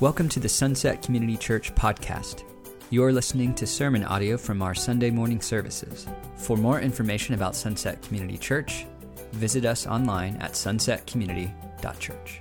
Welcome to the Sunset Community Church podcast. You're listening to sermon audio from our Sunday morning services. For more information about Sunset Community Church, visit us online at sunsetcommunity.church.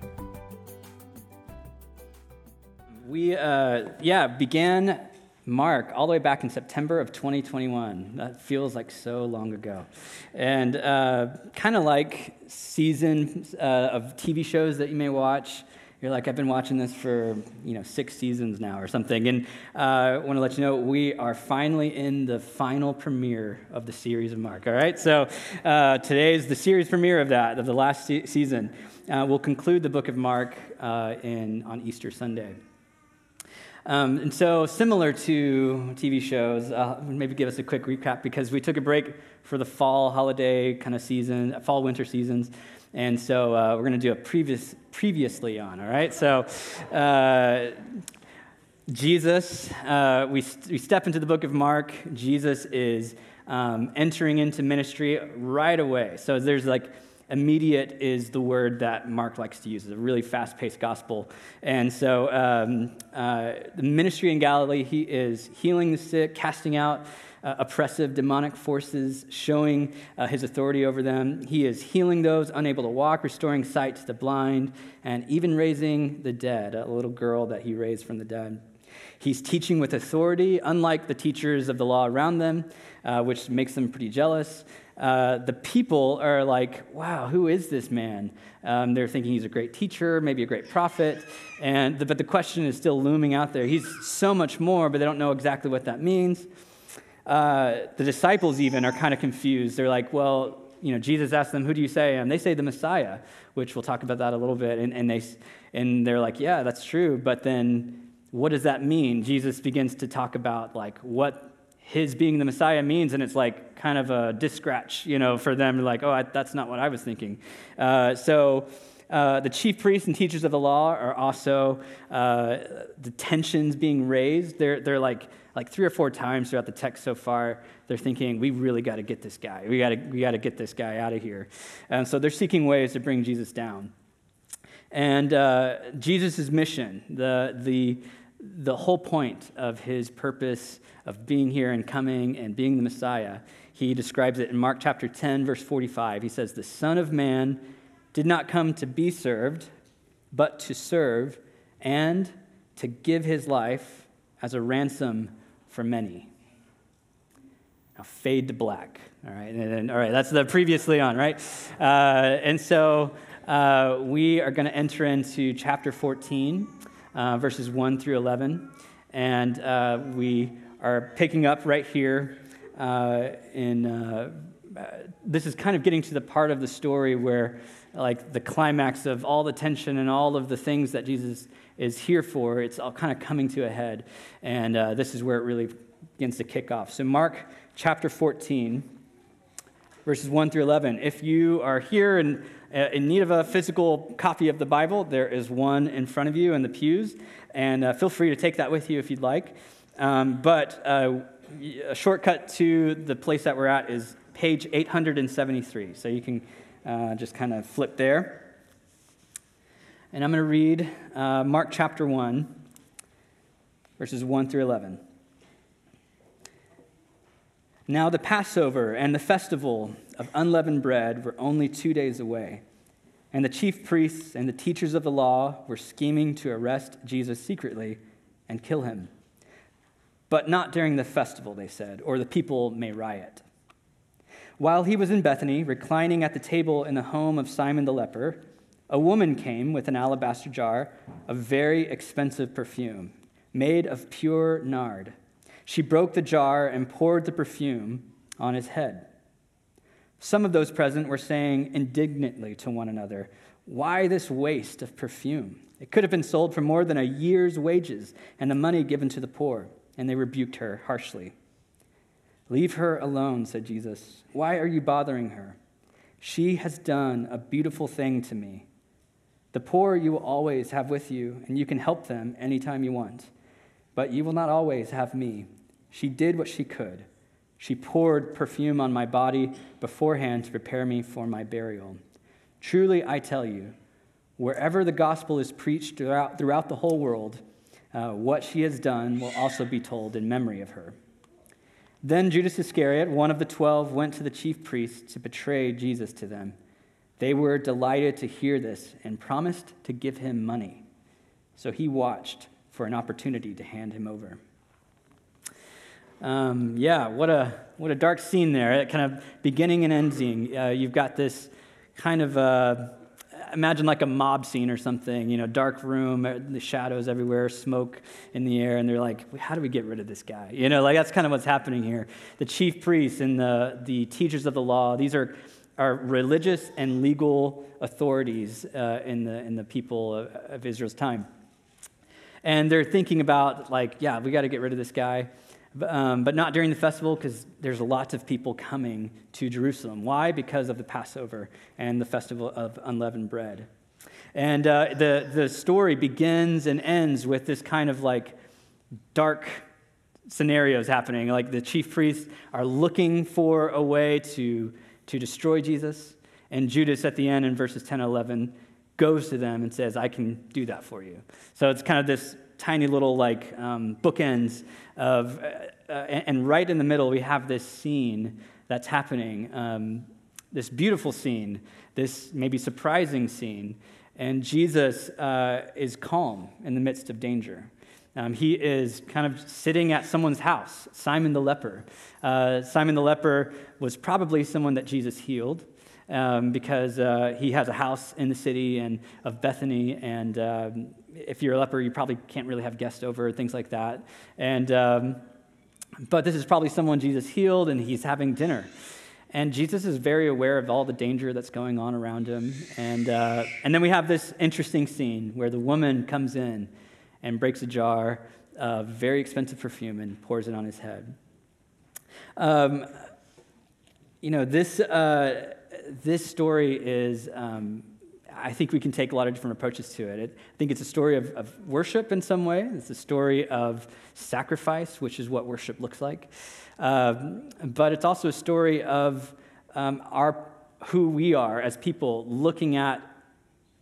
We, uh, yeah, began Mark all the way back in September of 2021. That feels like so long ago. And uh, kind of like season uh, of TV shows that you may watch. You're like, I've been watching this for, you know, six seasons now or something. And uh, I want to let you know we are finally in the final premiere of the series of Mark, all right? So uh, today is the series premiere of that, of the last se- season. Uh, we'll conclude the book of Mark uh, in, on Easter Sunday. Um, and so, similar to TV shows, uh, maybe give us a quick recap because we took a break for the fall holiday kind of season, fall winter seasons. And so uh, we're going to do a previous, previously on, all right? So, uh, Jesus, uh, we, we step into the book of Mark. Jesus is um, entering into ministry right away. So there's like immediate is the word that Mark likes to use. It's a really fast paced gospel. And so, um, uh, the ministry in Galilee, he is healing the sick, casting out uh, oppressive demonic forces, showing uh, his authority over them. He is healing those unable to walk, restoring sight to the blind, and even raising the dead, a little girl that he raised from the dead. He's teaching with authority, unlike the teachers of the law around them, uh, which makes them pretty jealous uh, the people are like, wow, who is this man? Um, they're thinking he's a great teacher, maybe a great prophet. And the, but the question is still looming out there. He's so much more, but they don't know exactly what that means. Uh, the disciples even are kind of confused. They're like, well, you know, Jesus asked them, who do you say I am? They say the Messiah, which we'll talk about that a little bit. And, and, they, and they're like, yeah, that's true. But then what does that mean? Jesus begins to talk about like what his being the Messiah means, and it's like kind of a discratch, you know, for them, like, oh, I, that's not what I was thinking. Uh, so uh, the chief priests and teachers of the law are also uh, the tensions being raised. They're, they're like, like three or four times throughout the text so far, they're thinking, we really got to get this guy. We got to we got to get this guy out of here. And so they're seeking ways to bring Jesus down. And uh, Jesus' mission, the, the, the whole point of his purpose of being here and coming and being the Messiah, he describes it in Mark chapter 10, verse 45. He says, The Son of Man did not come to be served, but to serve and to give his life as a ransom for many. Now, fade to black. All right, and, and all right, that's the previously on, right? Uh, and so uh, we are going to enter into chapter 14 uh, verses 1 through 11. And uh, we are picking up right here uh, in. Uh, this is kind of getting to the part of the story where, like, the climax of all the tension and all of the things that Jesus is here for, it's all kind of coming to a head. And uh, this is where it really begins to kick off. So, Mark chapter 14, verses 1 through 11. If you are here and uh, in need of a physical copy of the Bible, there is one in front of you in the pews, and uh, feel free to take that with you if you'd like. Um, but uh, a shortcut to the place that we're at is page 873. So you can uh, just kind of flip there. And I'm going to read uh, Mark chapter 1, verses 1 through 11. Now, the Passover and the festival of unleavened bread were only two days away, and the chief priests and the teachers of the law were scheming to arrest Jesus secretly and kill him. But not during the festival, they said, or the people may riot. While he was in Bethany, reclining at the table in the home of Simon the leper, a woman came with an alabaster jar of very expensive perfume, made of pure nard. She broke the jar and poured the perfume on his head. Some of those present were saying indignantly to one another, Why this waste of perfume? It could have been sold for more than a year's wages and the money given to the poor. And they rebuked her harshly. Leave her alone, said Jesus. Why are you bothering her? She has done a beautiful thing to me. The poor you will always have with you, and you can help them anytime you want. But you will not always have me. She did what she could. She poured perfume on my body beforehand to prepare me for my burial. Truly, I tell you, Wherever the gospel is preached throughout, throughout the whole world, uh, what she has done will also be told in memory of her. Then Judas Iscariot, one of the twelve, went to the chief priests to betray Jesus to them. They were delighted to hear this and promised to give him money. So he watched for an opportunity to hand him over. Um, yeah, what a, what a dark scene there. Kind of beginning and ending. Uh, you've got this kind of, uh, imagine like a mob scene or something, you know, dark room, uh, the shadows everywhere, smoke in the air, and they're like, how do we get rid of this guy? You know, like that's kind of what's happening here. The chief priests and the, the teachers of the law, these are, are religious and legal authorities uh, in, the, in the people of, of Israel's time. And they're thinking about, like, yeah, we got to get rid of this guy um, but not during the festival because there's lots of people coming to Jerusalem. Why? Because of the Passover and the festival of unleavened bread. And uh, the, the story begins and ends with this kind of like dark scenarios happening. Like the chief priests are looking for a way to, to destroy Jesus. And Judas, at the end in verses 10 and 11, goes to them and says, I can do that for you. So it's kind of this tiny little like um, bookends of, uh, uh, and right in the middle we have this scene that's happening, um, this beautiful scene, this maybe surprising scene, and Jesus uh, is calm in the midst of danger. Um, he is kind of sitting at someone's house, Simon the leper. Uh, Simon the leper was probably someone that Jesus healed. Um, because uh, he has a house in the city and of Bethany, and um, if you're a leper, you probably can't really have guests over, things like that. And, um, but this is probably someone Jesus healed, and he's having dinner. And Jesus is very aware of all the danger that's going on around him. And, uh, and then we have this interesting scene where the woman comes in and breaks a jar of very expensive perfume and pours it on his head. Um, you know, this, uh, this story is um, I think we can take a lot of different approaches to it. I think it's a story of, of, worship in some way. It's a story of sacrifice, which is what worship looks like. Um, but it's also a story of um, our, who we are as people looking at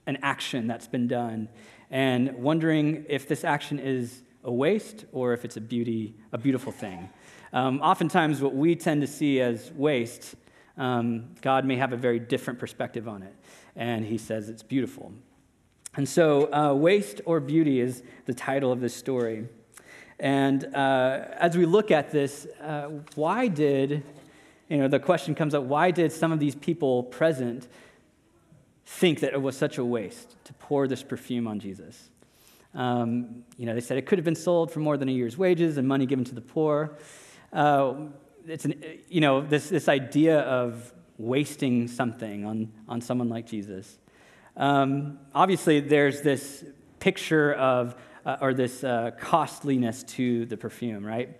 an action that's been done and wondering if this action is a waste or if it's a beauty, a beautiful thing. Um, oftentimes, what we tend to see as waste, um, God may have a very different perspective on it and he says it's beautiful. And so, uh, Waste or Beauty is the title of this story. And uh, as we look at this, uh, why did, you know, the question comes up why did some of these people present think that it was such a waste to pour this perfume on Jesus? Um, you know, they said it could have been sold for more than a year's wages and money given to the poor. Uh, it's an, you know, this, this idea of wasting something on, on someone like Jesus. Um, obviously, there's this picture of, uh, or this uh, costliness to the perfume, right?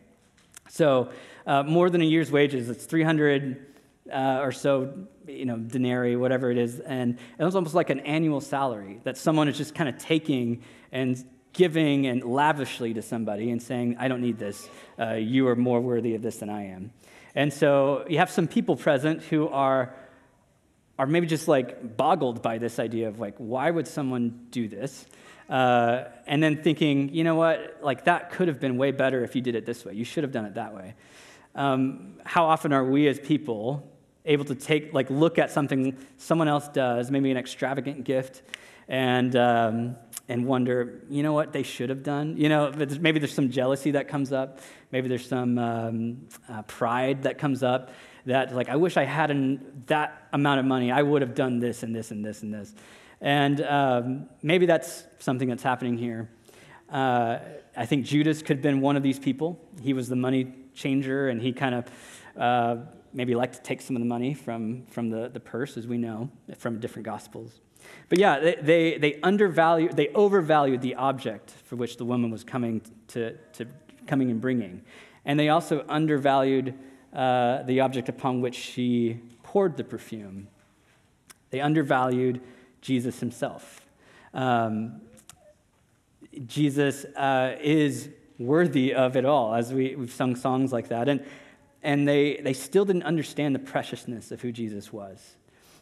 So, uh, more than a year's wages, it's 300 uh, or so, you know, denarii, whatever it is. And it was almost like an annual salary that someone is just kind of taking and giving and lavishly to somebody and saying, I don't need this. Uh, you are more worthy of this than I am. And so you have some people present who are, are maybe just like boggled by this idea of like, why would someone do this? Uh, and then thinking, you know what, like that could have been way better if you did it this way. You should have done it that way. Um, how often are we as people able to take, like, look at something someone else does, maybe an extravagant gift, and um, and wonder, you know what they should have done? You know, maybe there's some jealousy that comes up. Maybe there's some um, uh, pride that comes up that, like, I wish I had an, that amount of money. I would have done this and this and this and this. And um, maybe that's something that's happening here. Uh, I think Judas could have been one of these people. He was the money changer, and he kind of uh, maybe like to take some of the money from, from the, the purse, as we know from different gospels. But yeah, they, they, they undervalued, they overvalued the object for which the woman was coming to, to coming and bringing. And they also undervalued uh, the object upon which she poured the perfume. They undervalued Jesus himself. Um, Jesus uh, is worthy of it all, as we, we've sung songs like that. And, and they, they still didn't understand the preciousness of who Jesus was.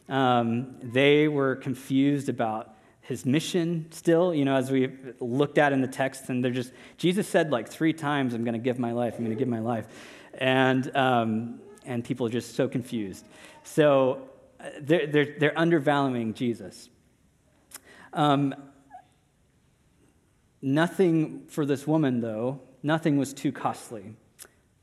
Um, they were confused about his mission still, you know, as we looked at in the text, and they're just, Jesus said like three times, I'm going to give my life, I'm going to give my life. And, um, and people are just so confused. So uh, they're, they're, they're undervaluing Jesus. Um, nothing for this woman, though, nothing was too costly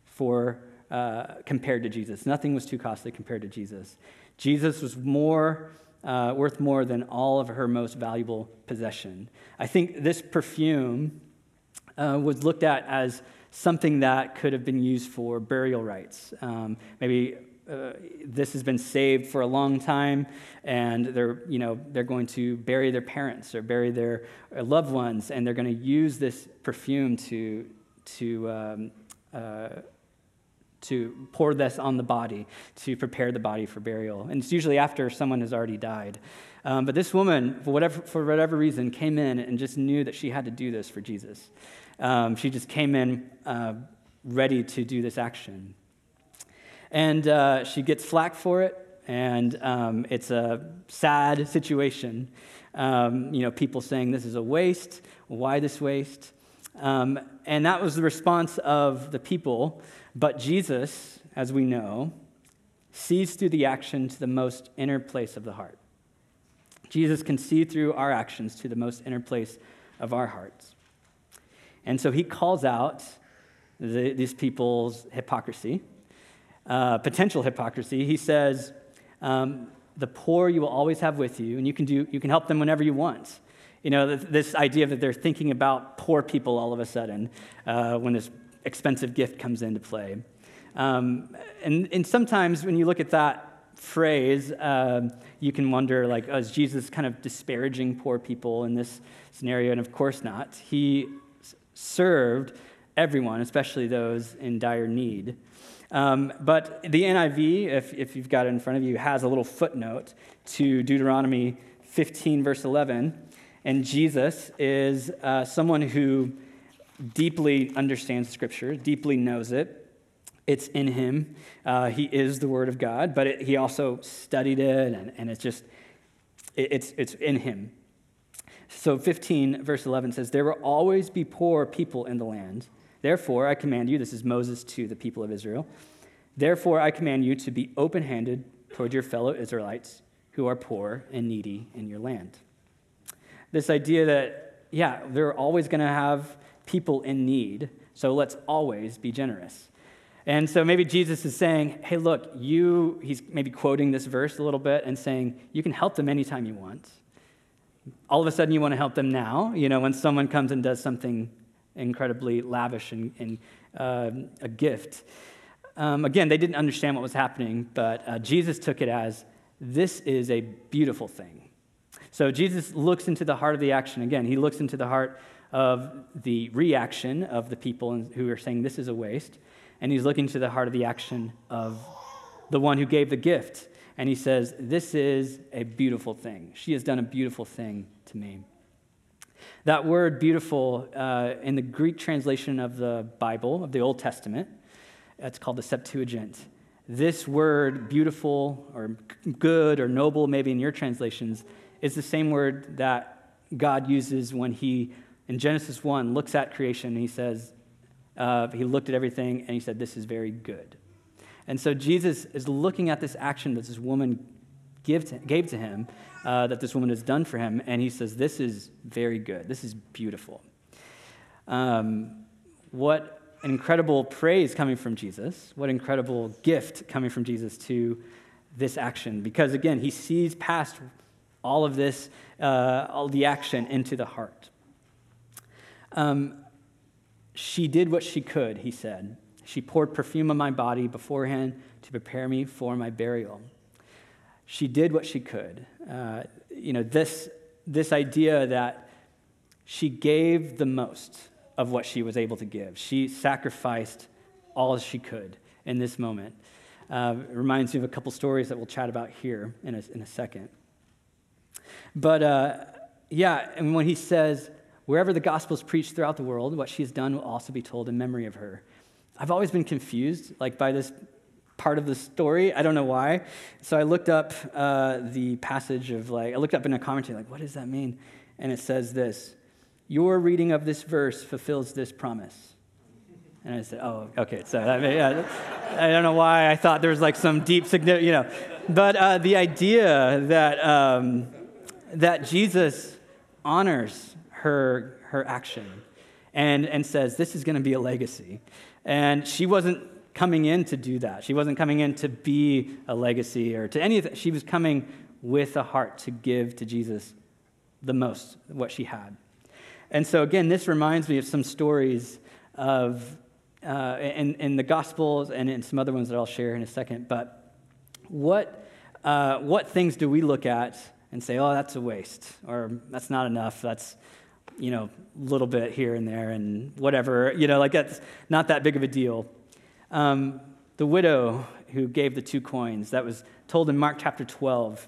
for, uh, compared to Jesus. Nothing was too costly compared to Jesus. Jesus was more uh, worth more than all of her most valuable possession. I think this perfume uh, was looked at as something that could have been used for burial rites. Um, maybe uh, this has been saved for a long time, and they're, you know, they're going to bury their parents or bury their uh, loved ones, and they're going to use this perfume to, to um, uh, to pour this on the body to prepare the body for burial. And it's usually after someone has already died. Um, but this woman, for whatever, for whatever reason, came in and just knew that she had to do this for Jesus. Um, she just came in uh, ready to do this action. And uh, she gets flack for it, and um, it's a sad situation. Um, you know, people saying this is a waste. Why this waste? Um, and that was the response of the people. But Jesus, as we know, sees through the action to the most inner place of the heart. Jesus can see through our actions to the most inner place of our hearts. And so he calls out the, these people's hypocrisy, uh, potential hypocrisy. He says, um, The poor you will always have with you, and you can, do, you can help them whenever you want. You know, this idea that they're thinking about poor people all of a sudden uh, when this expensive gift comes into play. Um, and, and sometimes when you look at that phrase, uh, you can wonder, like, oh, is Jesus kind of disparaging poor people in this scenario? And of course not. He served everyone, especially those in dire need. Um, but the NIV, if, if you've got it in front of you, has a little footnote to Deuteronomy 15, verse 11. And Jesus is uh, someone who deeply understands Scripture, deeply knows it. It's in him. Uh, he is the Word of God, but it, he also studied it, and, and it's just, it, it's, it's in him. So 15, verse 11 says, There will always be poor people in the land. Therefore, I command you, this is Moses to the people of Israel, therefore, I command you to be open handed toward your fellow Israelites who are poor and needy in your land. This idea that, yeah, they're always going to have people in need, so let's always be generous. And so maybe Jesus is saying, hey, look, you, he's maybe quoting this verse a little bit and saying, you can help them anytime you want. All of a sudden, you want to help them now, you know, when someone comes and does something incredibly lavish and, and uh, a gift. Um, again, they didn't understand what was happening, but uh, Jesus took it as this is a beautiful thing. So Jesus looks into the heart of the action. Again, he looks into the heart of the reaction of the people who are saying this is a waste, and he's looking to the heart of the action of the one who gave the gift. And he says, This is a beautiful thing. She has done a beautiful thing to me. That word beautiful uh, in the Greek translation of the Bible, of the Old Testament, it's called the Septuagint. This word, beautiful or good or noble, maybe in your translations, is the same word that God uses when he in Genesis 1 looks at creation and he says, uh, he looked at everything and he said, This is very good. And so Jesus is looking at this action that this woman give to, gave to him, uh, that this woman has done for him, and he says, This is very good. This is beautiful. Um, what incredible praise coming from Jesus. What incredible gift coming from Jesus to this action. Because again, he sees past all of this, uh, all the action into the heart. Um, she did what she could, he said. She poured perfume on my body beforehand to prepare me for my burial. She did what she could. Uh, you know, this, this idea that she gave the most of what she was able to give. She sacrificed all she could in this moment. Uh, reminds me of a couple stories that we'll chat about here in a, in a second. But uh, yeah, and when he says, Wherever the gospel is preached throughout the world, what she has done will also be told in memory of her. I've always been confused, like by this part of the story. I don't know why. So I looked up uh, the passage of like, I looked up in a commentary, like, what does that mean? And it says this Your reading of this verse fulfills this promise. And I said, oh, okay. So I, yeah, I don't know why I thought there was like some deep significance, you know. But uh, the idea that, um, that Jesus honors her, her action and, and says, this is going to be a legacy. And she wasn't coming in to do that. She wasn't coming in to be a legacy or to anything. She was coming with a heart to give to Jesus the most, what she had. And so, again, this reminds me of some stories of uh, in, in the Gospels and in some other ones that I'll share in a second. But what, uh, what things do we look at and say, oh, that's a waste, or that's not enough, that's, you know, a little bit here and there, and whatever, you know, like that's not that big of a deal. Um, the widow who gave the two coins, that was told in Mark chapter 12.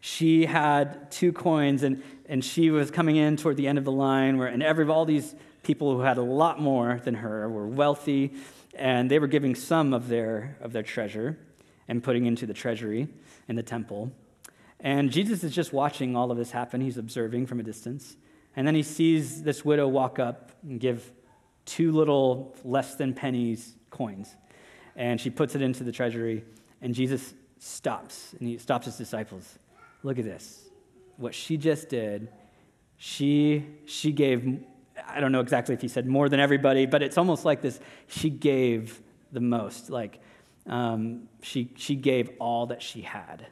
She had two coins, and, and she was coming in toward the end of the line, where, and every, all these people who had a lot more than her were wealthy, and they were giving some of their, of their treasure and putting into the treasury in the temple. And Jesus is just watching all of this happen. He's observing from a distance. And then he sees this widow walk up and give two little less than pennies coins. And she puts it into the treasury. And Jesus stops and he stops his disciples. Look at this. What she just did, she, she gave I don't know exactly if he said more than everybody, but it's almost like this she gave the most. Like um, she, she gave all that she had.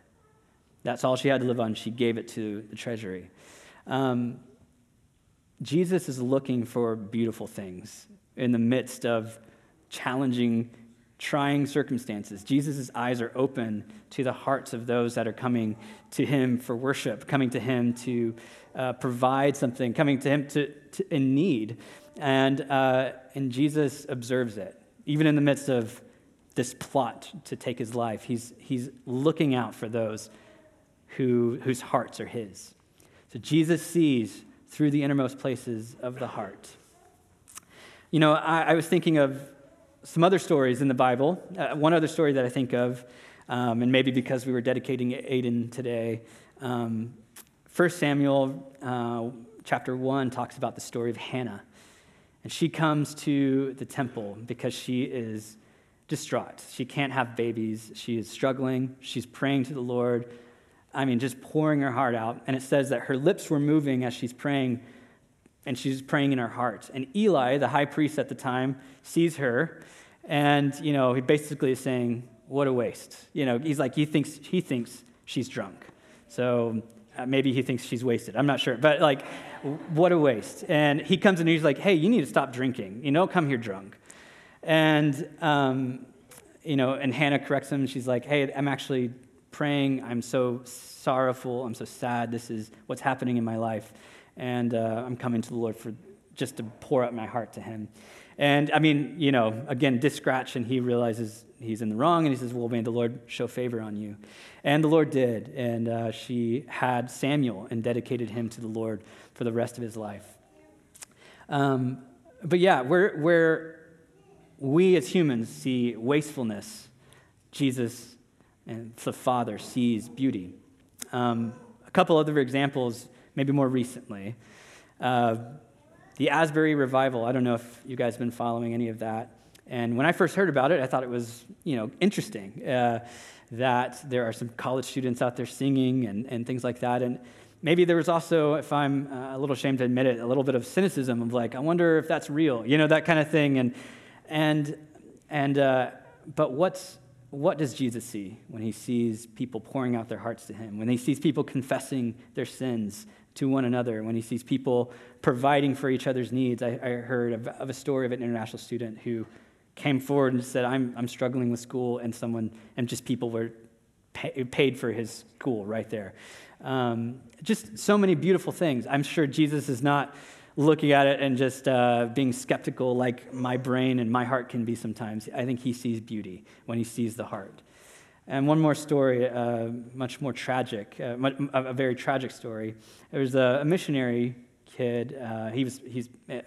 That's all she had to live on. She gave it to the treasury. Um, Jesus is looking for beautiful things in the midst of challenging, trying circumstances. Jesus' eyes are open to the hearts of those that are coming to him for worship, coming to him to uh, provide something, coming to him to, to in need. And, uh, and Jesus observes it. Even in the midst of this plot to take his life, he's, he's looking out for those who, whose hearts are his. So Jesus sees through the innermost places of the heart. You know, I, I was thinking of some other stories in the Bible. Uh, one other story that I think of, um, and maybe because we were dedicating Aiden today, um, 1 Samuel uh, chapter 1 talks about the story of Hannah. And she comes to the temple because she is distraught. She can't have babies. She is struggling. She's praying to the Lord. I mean, just pouring her heart out. And it says that her lips were moving as she's praying, and she's praying in her heart. And Eli, the high priest at the time, sees her, and, you know, he basically is saying, What a waste. You know, he's like, he thinks, he thinks she's drunk. So uh, maybe he thinks she's wasted. I'm not sure. But like, what a waste. And he comes in and he's like, hey, you need to stop drinking. You know, come here drunk. And, um, you know, and Hannah corrects him. She's like, hey, I'm actually praying. I'm so sorrowful. I'm so sad. This is what's happening in my life. And uh, I'm coming to the Lord for just to pour out my heart to him. And I mean, you know, again, this scratch, and he realizes he's in the wrong, and he says, Well, may the Lord show favor on you. And the Lord did. And uh, she had Samuel and dedicated him to the Lord for the rest of his life. Um, but yeah, where, where we as humans see wastefulness, Jesus and the Father sees beauty. Um, a couple other examples, maybe more recently. Uh, the Asbury Revival, I don't know if you guys have been following any of that. And when I first heard about it, I thought it was, you know, interesting uh, that there are some college students out there singing and, and things like that. And maybe there was also, if I'm uh, a little ashamed to admit it, a little bit of cynicism of like, I wonder if that's real, you know, that kind of thing. And, and, and uh, but what's, what does Jesus see when he sees people pouring out their hearts to him, when he sees people confessing their sins to one another, when he sees people providing for each other's needs? I, I heard of, of, a story of an international student who came forward and said, I'm, I'm struggling with school, and someone, and just people were pay, paid for his school right there. Um, just so many beautiful things. I'm sure Jesus is not looking at it and just uh, being skeptical like my brain and my heart can be sometimes. I think he sees beauty when he sees the heart. And one more story, uh, much more tragic, uh, a very tragic story. There was a, a missionary kid. Uh, he was he's uh,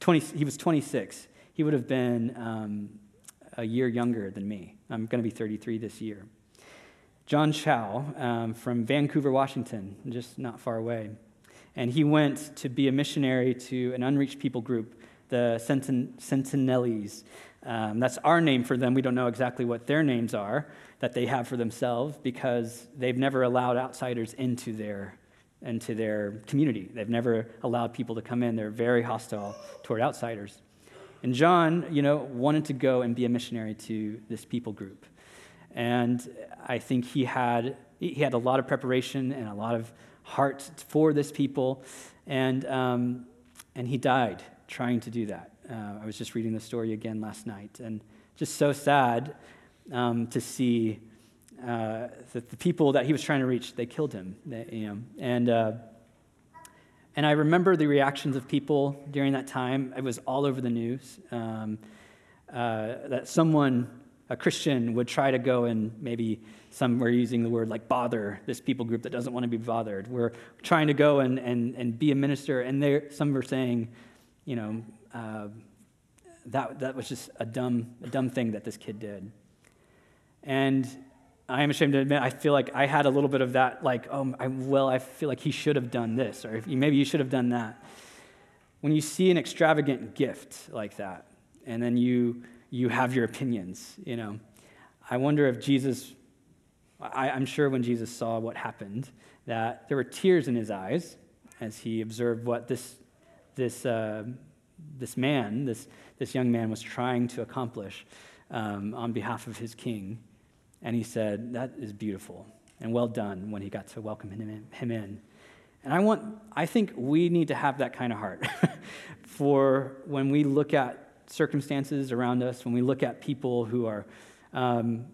20. He was 26 he would have been um, a year younger than me. I'm going to be 33 this year. John Chau um, from Vancouver, Washington, just not far away. And he went to be a missionary to an unreached people group, the Sentinelese. Um, that's our name for them. We don't know exactly what their names are that they have for themselves because they've never allowed outsiders into their, into their community. They've never allowed people to come in. They're very hostile toward outsiders. And John, you know, wanted to go and be a missionary to this people group. And I think he had, he had a lot of preparation and a lot of heart for this people. And, um, and he died trying to do that. Uh, I was just reading the story again last night. And just so sad um, to see uh, that the people that he was trying to reach, they killed him. They, you know, and, uh, and I remember the reactions of people during that time. It was all over the news um, uh, that someone a Christian would try to go and maybe some were using the word like bother this people group that doesn't want to be bothered. We're trying to go and, and, and be a minister, and there some were saying, you know, uh, that, that was just a dumb, a dumb thing that this kid did. And I am ashamed to admit, I feel like I had a little bit of that, like, oh, I, well, I feel like he should have done this, or maybe you should have done that. When you see an extravagant gift like that, and then you you have your opinions, you know. I wonder if Jesus, I, am sure when Jesus saw what happened, that there were tears in his eyes as he observed what this, this, uh, this man, this, this young man, was trying to accomplish um, on behalf of his king. And he said, That is beautiful and well done when he got to welcome him in. Him in. And I want, I think we need to have that kind of heart for when we look at circumstances around us, when we look at people who are um,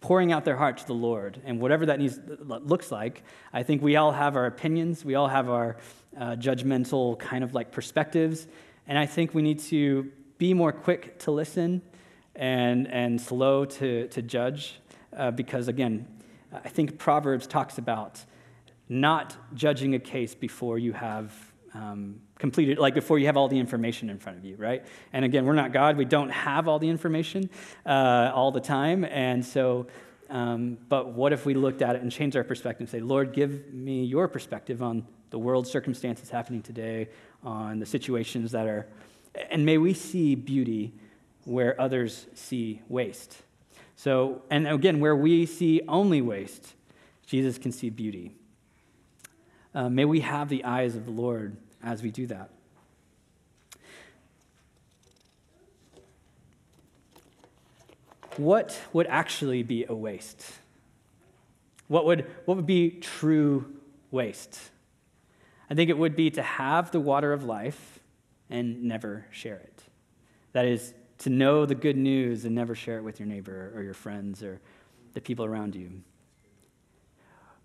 pouring out their heart to the Lord, and whatever that needs, looks like, I think we all have our opinions, we all have our uh, judgmental kind of like perspectives, and I think we need to be more quick to listen and, and slow to, to judge, uh, because again, I think Proverbs talks about not judging a case before you have um, completed, like before you have all the information in front of you, right? And again, we're not God. We don't have all the information uh, all the time. And so, um, but what if we looked at it and changed our perspective and say, Lord, give me your perspective on the world circumstances happening today, on the situations that are, and may we see beauty where others see waste. So, and again, where we see only waste, Jesus can see beauty. Uh, may we have the eyes of the Lord as we do that. What would actually be a waste? What would, what would be true waste? I think it would be to have the water of life and never share it. That is, to know the good news and never share it with your neighbor or your friends or the people around you.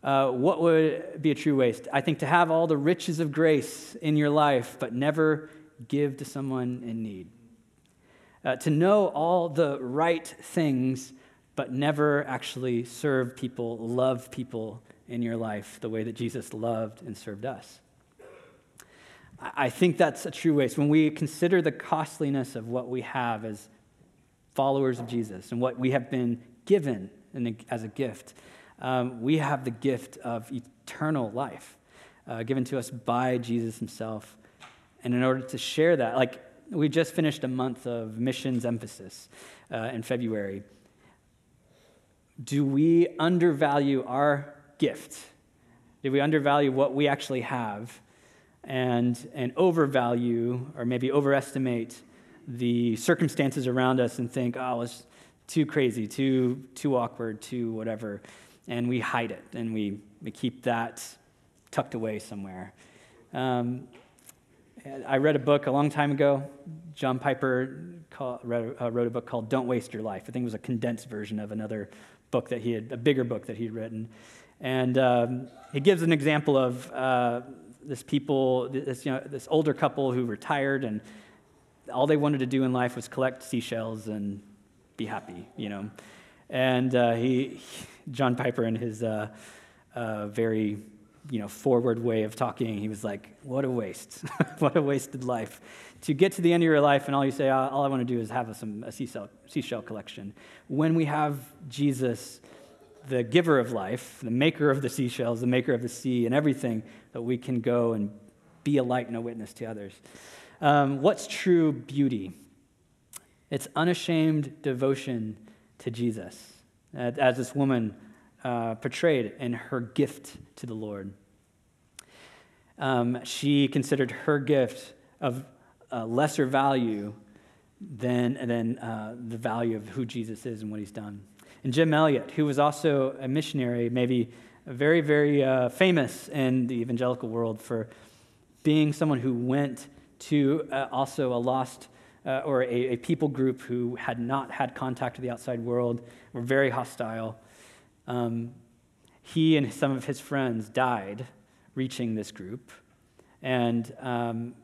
Uh, what would be a true waste? I think to have all the riches of grace in your life, but never give to someone in need. Uh, to know all the right things, but never actually serve people, love people in your life the way that Jesus loved and served us. I think that's a true waste. When we consider the costliness of what we have as followers of Jesus and what we have been given as a gift, um, we have the gift of eternal life uh, given to us by Jesus himself. And in order to share that, like we just finished a month of missions emphasis uh, in February. Do we undervalue our gift? Do we undervalue what we actually have and, and overvalue or maybe overestimate the circumstances around us and think, oh, it's too crazy, too, too awkward, too whatever? And we hide it and we, we keep that tucked away somewhere. Um, I read a book a long time ago. John Piper call, read, uh, wrote a book called Don't Waste Your Life. I think it was a condensed version of another book that he had, a bigger book that he'd written. And um, he gives an example of uh, this people, this, you know, this older couple who retired and all they wanted to do in life was collect seashells and be happy, you know. And uh, he, John Piper, in his uh, uh, very you know, forward way of talking. He was like, what a waste. what a wasted life. To get to the end of your life and all you say, all I want to do is have a, some, a seashell, seashell collection. When we have Jesus, the giver of life, the maker of the seashells, the maker of the sea, and everything, that we can go and be a light and a witness to others. Um, what's true beauty? It's unashamed devotion to Jesus, as this woman uh, portrayed in her gift to the Lord. Um, she considered her gift of uh, lesser value than, than uh, the value of who Jesus is and what he's done. And Jim Elliot, who was also a missionary, maybe very, very uh, famous in the evangelical world for being someone who went to uh, also a lost uh, or a, a, people group who had not had contact with the outside world, were very hostile. Um, he and some of his friends died reaching this group. And um,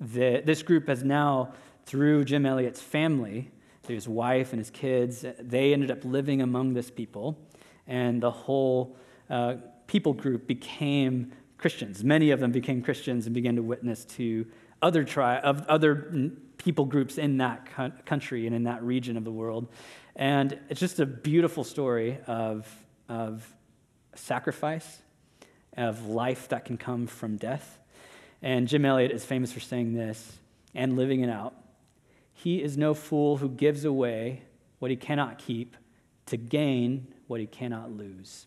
the, this group has now, through Jim Elliot's family, through his wife and his kids, they ended up living among this people. And the whole uh, people group became Christians. Many of them became Christians and began to witness to other, tri- of other people groups in that country and in that region of the world. And it's just a beautiful story of, of sacrifice, of life that can come from death. And Jim Elliot is famous for saying this and living it out. He is no fool who gives away what he cannot keep to gain what he cannot lose.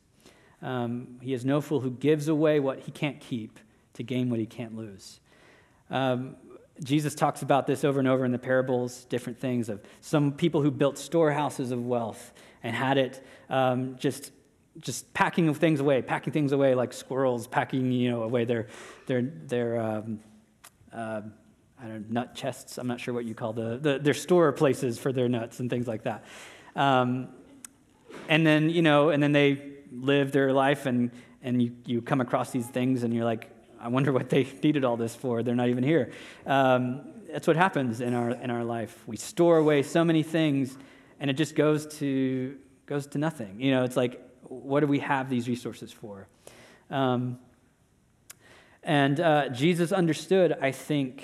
Um, he is no fool who gives away what he can't keep to gain what he can't lose. Um, Jesus talks about this over and over in the parables, different things of some people who built storehouses of wealth and had it um, just just packing of things away, packing things away like squirrels packing you know away their their their um, uh, I don't know, nut chests. I'm not sure what you call the, the their store places for their nuts and things like that. Um, and then you know, and then they live their life, and and you, you come across these things, and you're like, I wonder what they needed all this for. They're not even here. Um, that's what happens in our, in our life. We store away so many things, and it just goes to, goes to nothing. You know, it's like, what do we have these resources for? Um, and uh, Jesus understood, I think,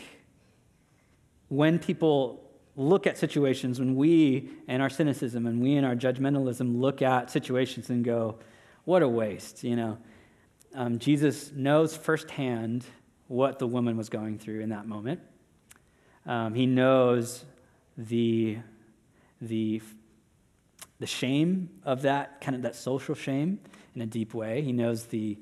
when people look at situations, when we and our cynicism and we and our judgmentalism look at situations and go, what a waste, you know um, Jesus knows firsthand what the woman was going through in that moment. Um, he knows the, the, the shame of that, kind of that social shame in a deep way. He knows the,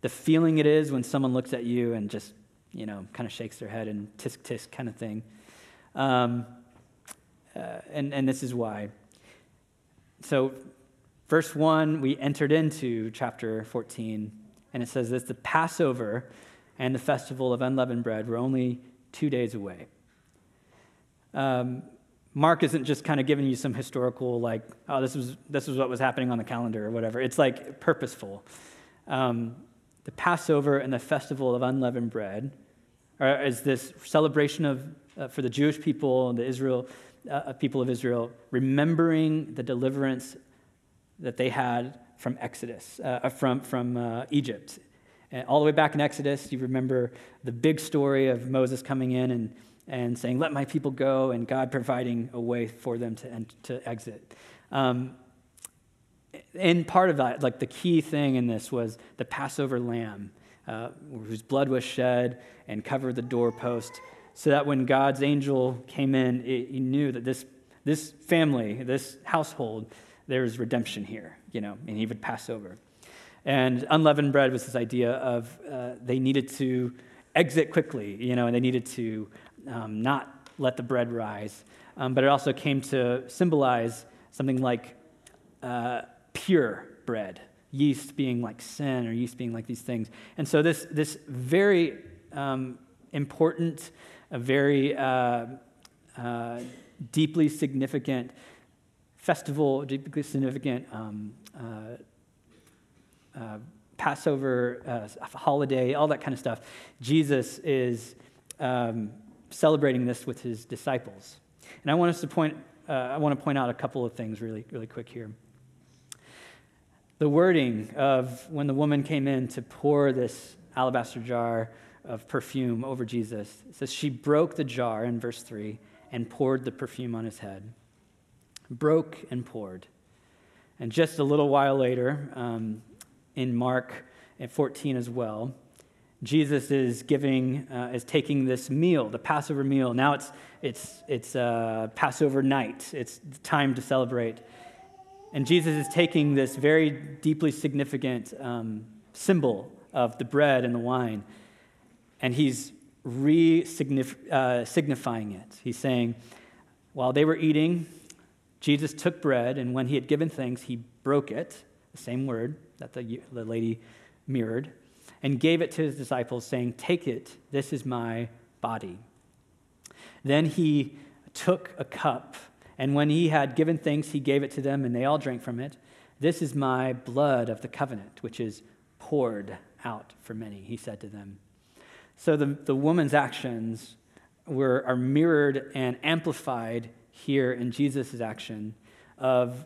the feeling it is when someone looks at you and just, you know, kind of shakes their head and tisk tisk kind of thing. Um, uh, and, and this is why. So, verse 1, we entered into chapter 14 and it says this the Passover and the festival of unleavened bread were only two days away. Um, Mark isn't just kind of giving you some historical, like, oh, this was, this was what was happening on the calendar or whatever. It's like purposeful. Um, the Passover and the festival of unleavened bread are, is this celebration of, uh, for the Jewish people, and the Israel, uh, people of Israel, remembering the deliverance that they had from Exodus, uh, uh, from, from uh, Egypt. And all the way back in Exodus, you remember the big story of Moses coming in and, and saying, Let my people go, and God providing a way for them to, to exit. Um, and part of that, like the key thing in this was the Passover lamb, uh, whose blood was shed and covered the doorpost, so that when God's angel came in, he knew that this, this family, this household, there's redemption here, you know, and he would pass over. And unleavened bread was this idea of uh, they needed to exit quickly, you know, and they needed to um, not let the bread rise. Um, but it also came to symbolize something like uh, pure bread, yeast being like sin or yeast being like these things. And so this, this very um, important, a very uh, uh deeply significant festival, deeply significant um, uh, uh, Passover uh, holiday, all that kind of stuff. Jesus is um, celebrating this with his disciples. And I want us to point, uh, I want to point out a couple of things really, really quick here. the wording of when the woman came in to pour this alabaster jar of perfume over Jesus. It says, She broke the jar in verse 3 and poured the perfume on his head. Broke and poured. And just a little while later, um, in Mark at 14 as well, Jesus is giving, uh, is taking this meal, the Passover meal. Now it's, it's, it's uh, Passover night. It's time to celebrate. And Jesus is taking this very deeply significant um, symbol of the bread and the wine, and he's re uh, signifying it. He's saying, while they were eating, Jesus took bread, and when he had given thanks, he broke it, the same word that the, the lady mirrored, and gave it to his disciples, saying, Take it, this is my body. Then he took a cup, and when he had given thanks, he gave it to them, and they all drank from it. This is my blood of the covenant, which is poured out for many, he said to them. So the, the woman's actions were, are mirrored and amplified here in Jesus' action of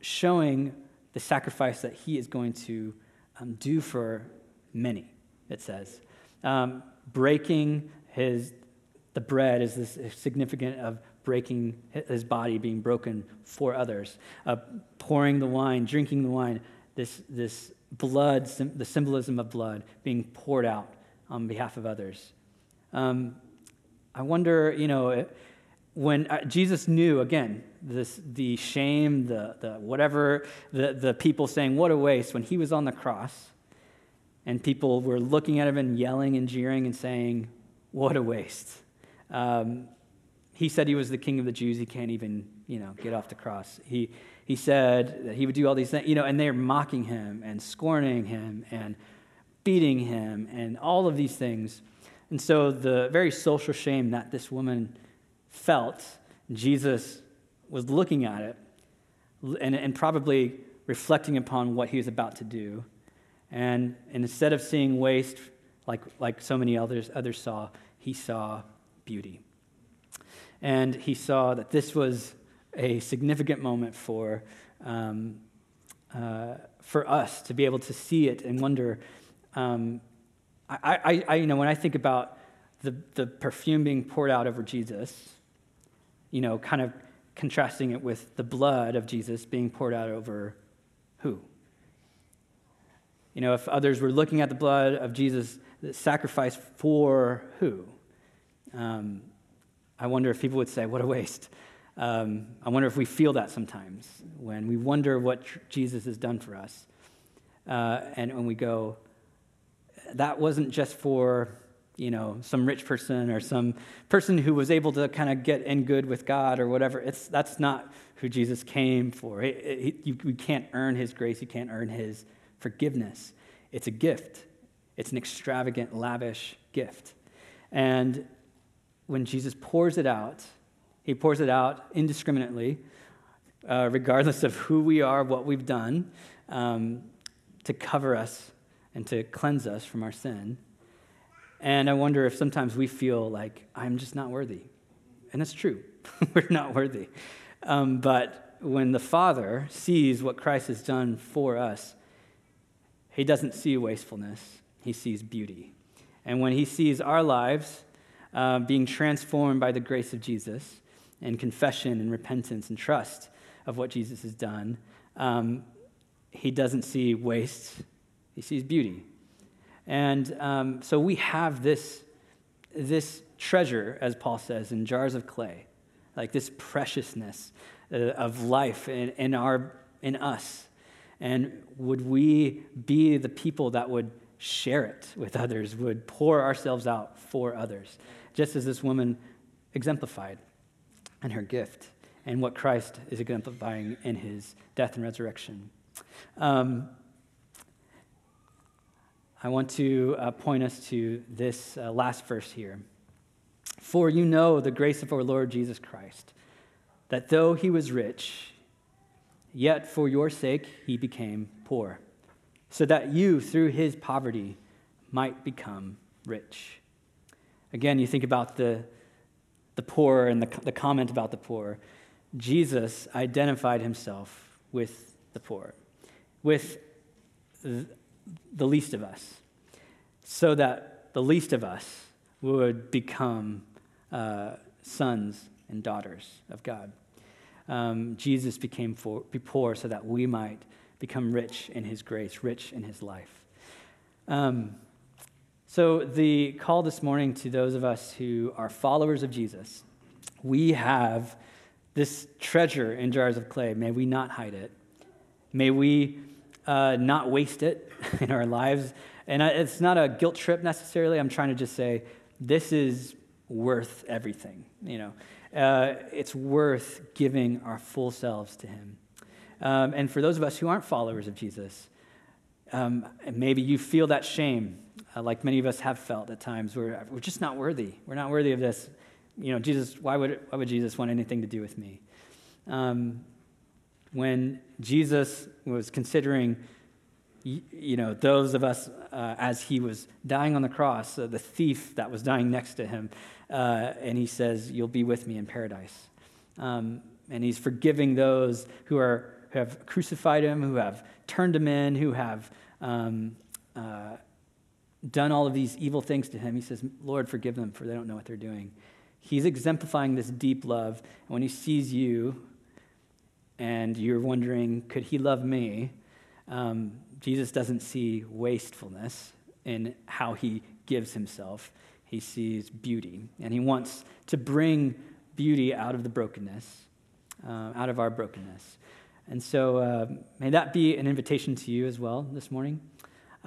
showing the sacrifice that he is going to um, do for many, it says. Um, breaking his, the bread is this significant of breaking his body being broken for others. Uh, pouring the wine, drinking the wine, this, this blood, the symbolism of blood being poured out on behalf of others. Um, I wonder, you know, when uh, Jesus knew, again, this, the shame, the, the whatever, the, the people saying, what a waste, when he was on the cross, and people were looking at him and yelling and jeering and saying, what a waste. Um, he said he was the king of the Jews. He can't even, you know, get off the cross. He, he said that he would do all these things, you know, and they're mocking him and scorning him and beating him and all of these things. And so the very social shame that this woman felt, Jesus was looking at it and, and probably reflecting upon what he was about to do. And, and instead of seeing waste like, like so many others, others saw, he saw beauty. And he saw that this was a significant moment for, um, uh, for us to be able to see it and wonder. Um, I, I, I, you know, when I think about the, the perfume being poured out over Jesus, you know, kind of contrasting it with the blood of Jesus being poured out over who? You know, if others were looking at the blood of Jesus, the sacrifice for who? Um, I wonder if people would say, what a waste. Um, I wonder if we feel that sometimes when we wonder what tr- Jesus has done for us. Uh, and when we go, that wasn't just for you know, some rich person or some person who was able to kind of get in good with God or whatever. It's, that's not who Jesus came for. It, it, you, you can't earn his grace, you can't earn his forgiveness. It's a gift, it's an extravagant, lavish gift. And when Jesus pours it out, he pours it out indiscriminately, uh, regardless of who we are, what we've done, um, to cover us and to cleanse us from our sin. And I wonder if sometimes we feel like, I'm just not worthy. And it's true, we're not worthy. Um, but when the Father sees what Christ has done for us, he doesn't see wastefulness, he sees beauty. And when he sees our lives uh, being transformed by the grace of Jesus and confession and repentance and trust of what Jesus has done, um, he doesn't see waste, he sees beauty. And um, so we have this, this treasure, as Paul says, in jars of clay, like this preciousness uh, of life in, in, our, in us. And would we be the people that would share it with others, would pour ourselves out for others, just as this woman exemplified in her gift and what Christ is exemplifying in his death and resurrection. Um, I want to uh, point us to this uh, last verse here. For you know the grace of our Lord Jesus Christ, that though he was rich, yet for your sake he became poor, so that you, through his poverty, might become rich. Again, you think about the, the poor and the, the comment about the poor. Jesus identified himself with the poor with the least of us so that the least of us would become uh, sons and daughters of God. Um, Jesus became for, be poor so that we might become rich in his grace, rich in his life. Um, so, the call this morning to those of us who are followers of Jesus, we have this treasure in jars of clay. May we not hide it. May we uh, not waste it in our lives. And it's not a guilt trip necessarily. I'm trying to just say this is worth everything. You know, uh, it's worth giving our full selves to Him. Um, and for those of us who aren't followers of Jesus, um, maybe you feel that shame uh, like many of us have felt at times. We're, we're just not worthy. We're not worthy of this. You know, Jesus, why would, why would Jesus want anything to do with me? Um, when Jesus was considering, you know, those of us uh, as he was dying on the cross, uh, the thief that was dying next to him, uh, and he says, You'll be with me in paradise. Um, and he's forgiving those who, are, who have crucified him, who have turned him in, who have um, uh, done all of these evil things to him, he says, Lord, forgive them, for they don't know what they're doing. He's exemplifying this deep love. And when he sees you and you're wondering, could he love me? Um, Jesus doesn't see wastefulness in how he gives himself. He sees beauty. And he wants to bring beauty out of the brokenness, uh, out of our brokenness. And so uh, may that be an invitation to you as well this morning.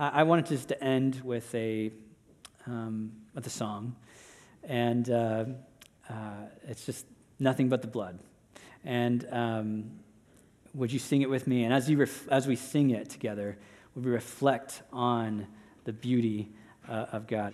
I wanted just to end with a, um, with a song, and uh, uh, it's just nothing but the blood. And um, would you sing it with me? And as, you ref- as we sing it together, would we reflect on the beauty uh, of God?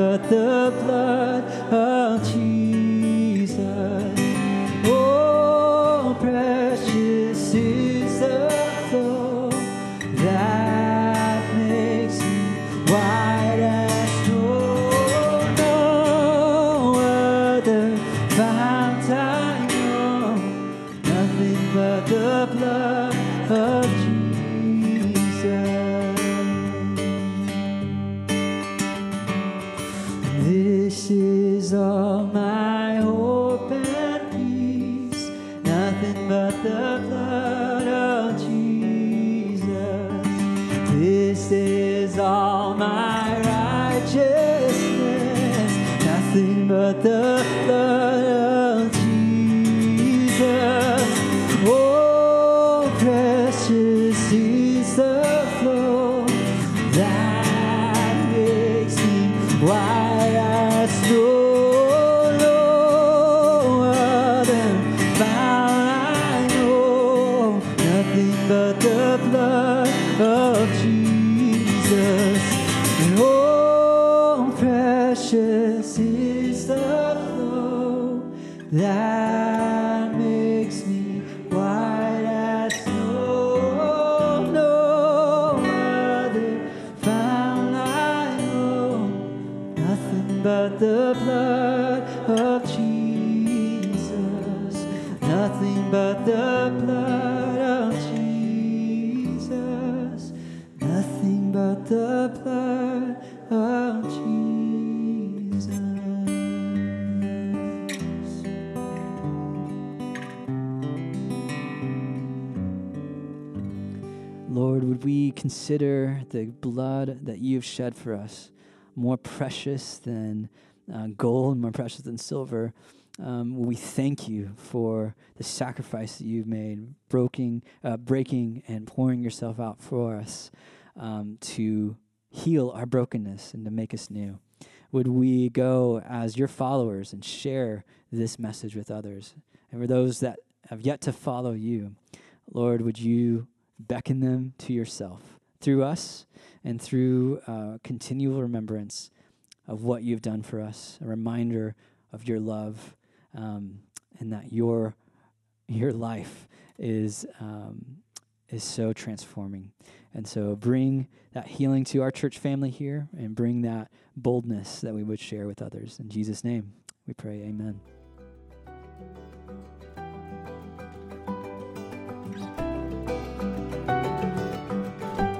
but the the blood Lord, would we consider the blood that you've shed for us more precious than uh, gold, more precious than silver? Um, we thank you for the sacrifice that you've made, breaking, uh, breaking and pouring yourself out for us um, to heal our brokenness and to make us new. Would we go as your followers and share this message with others? And for those that have yet to follow you, Lord, would you beckon them to yourself through us and through uh, continual remembrance of what you've done for us, a reminder of your love, um, and that your your life is um, is so transforming. And so, bring that healing to our church family here, and bring that boldness that we would share with others. In Jesus' name, we pray. Amen.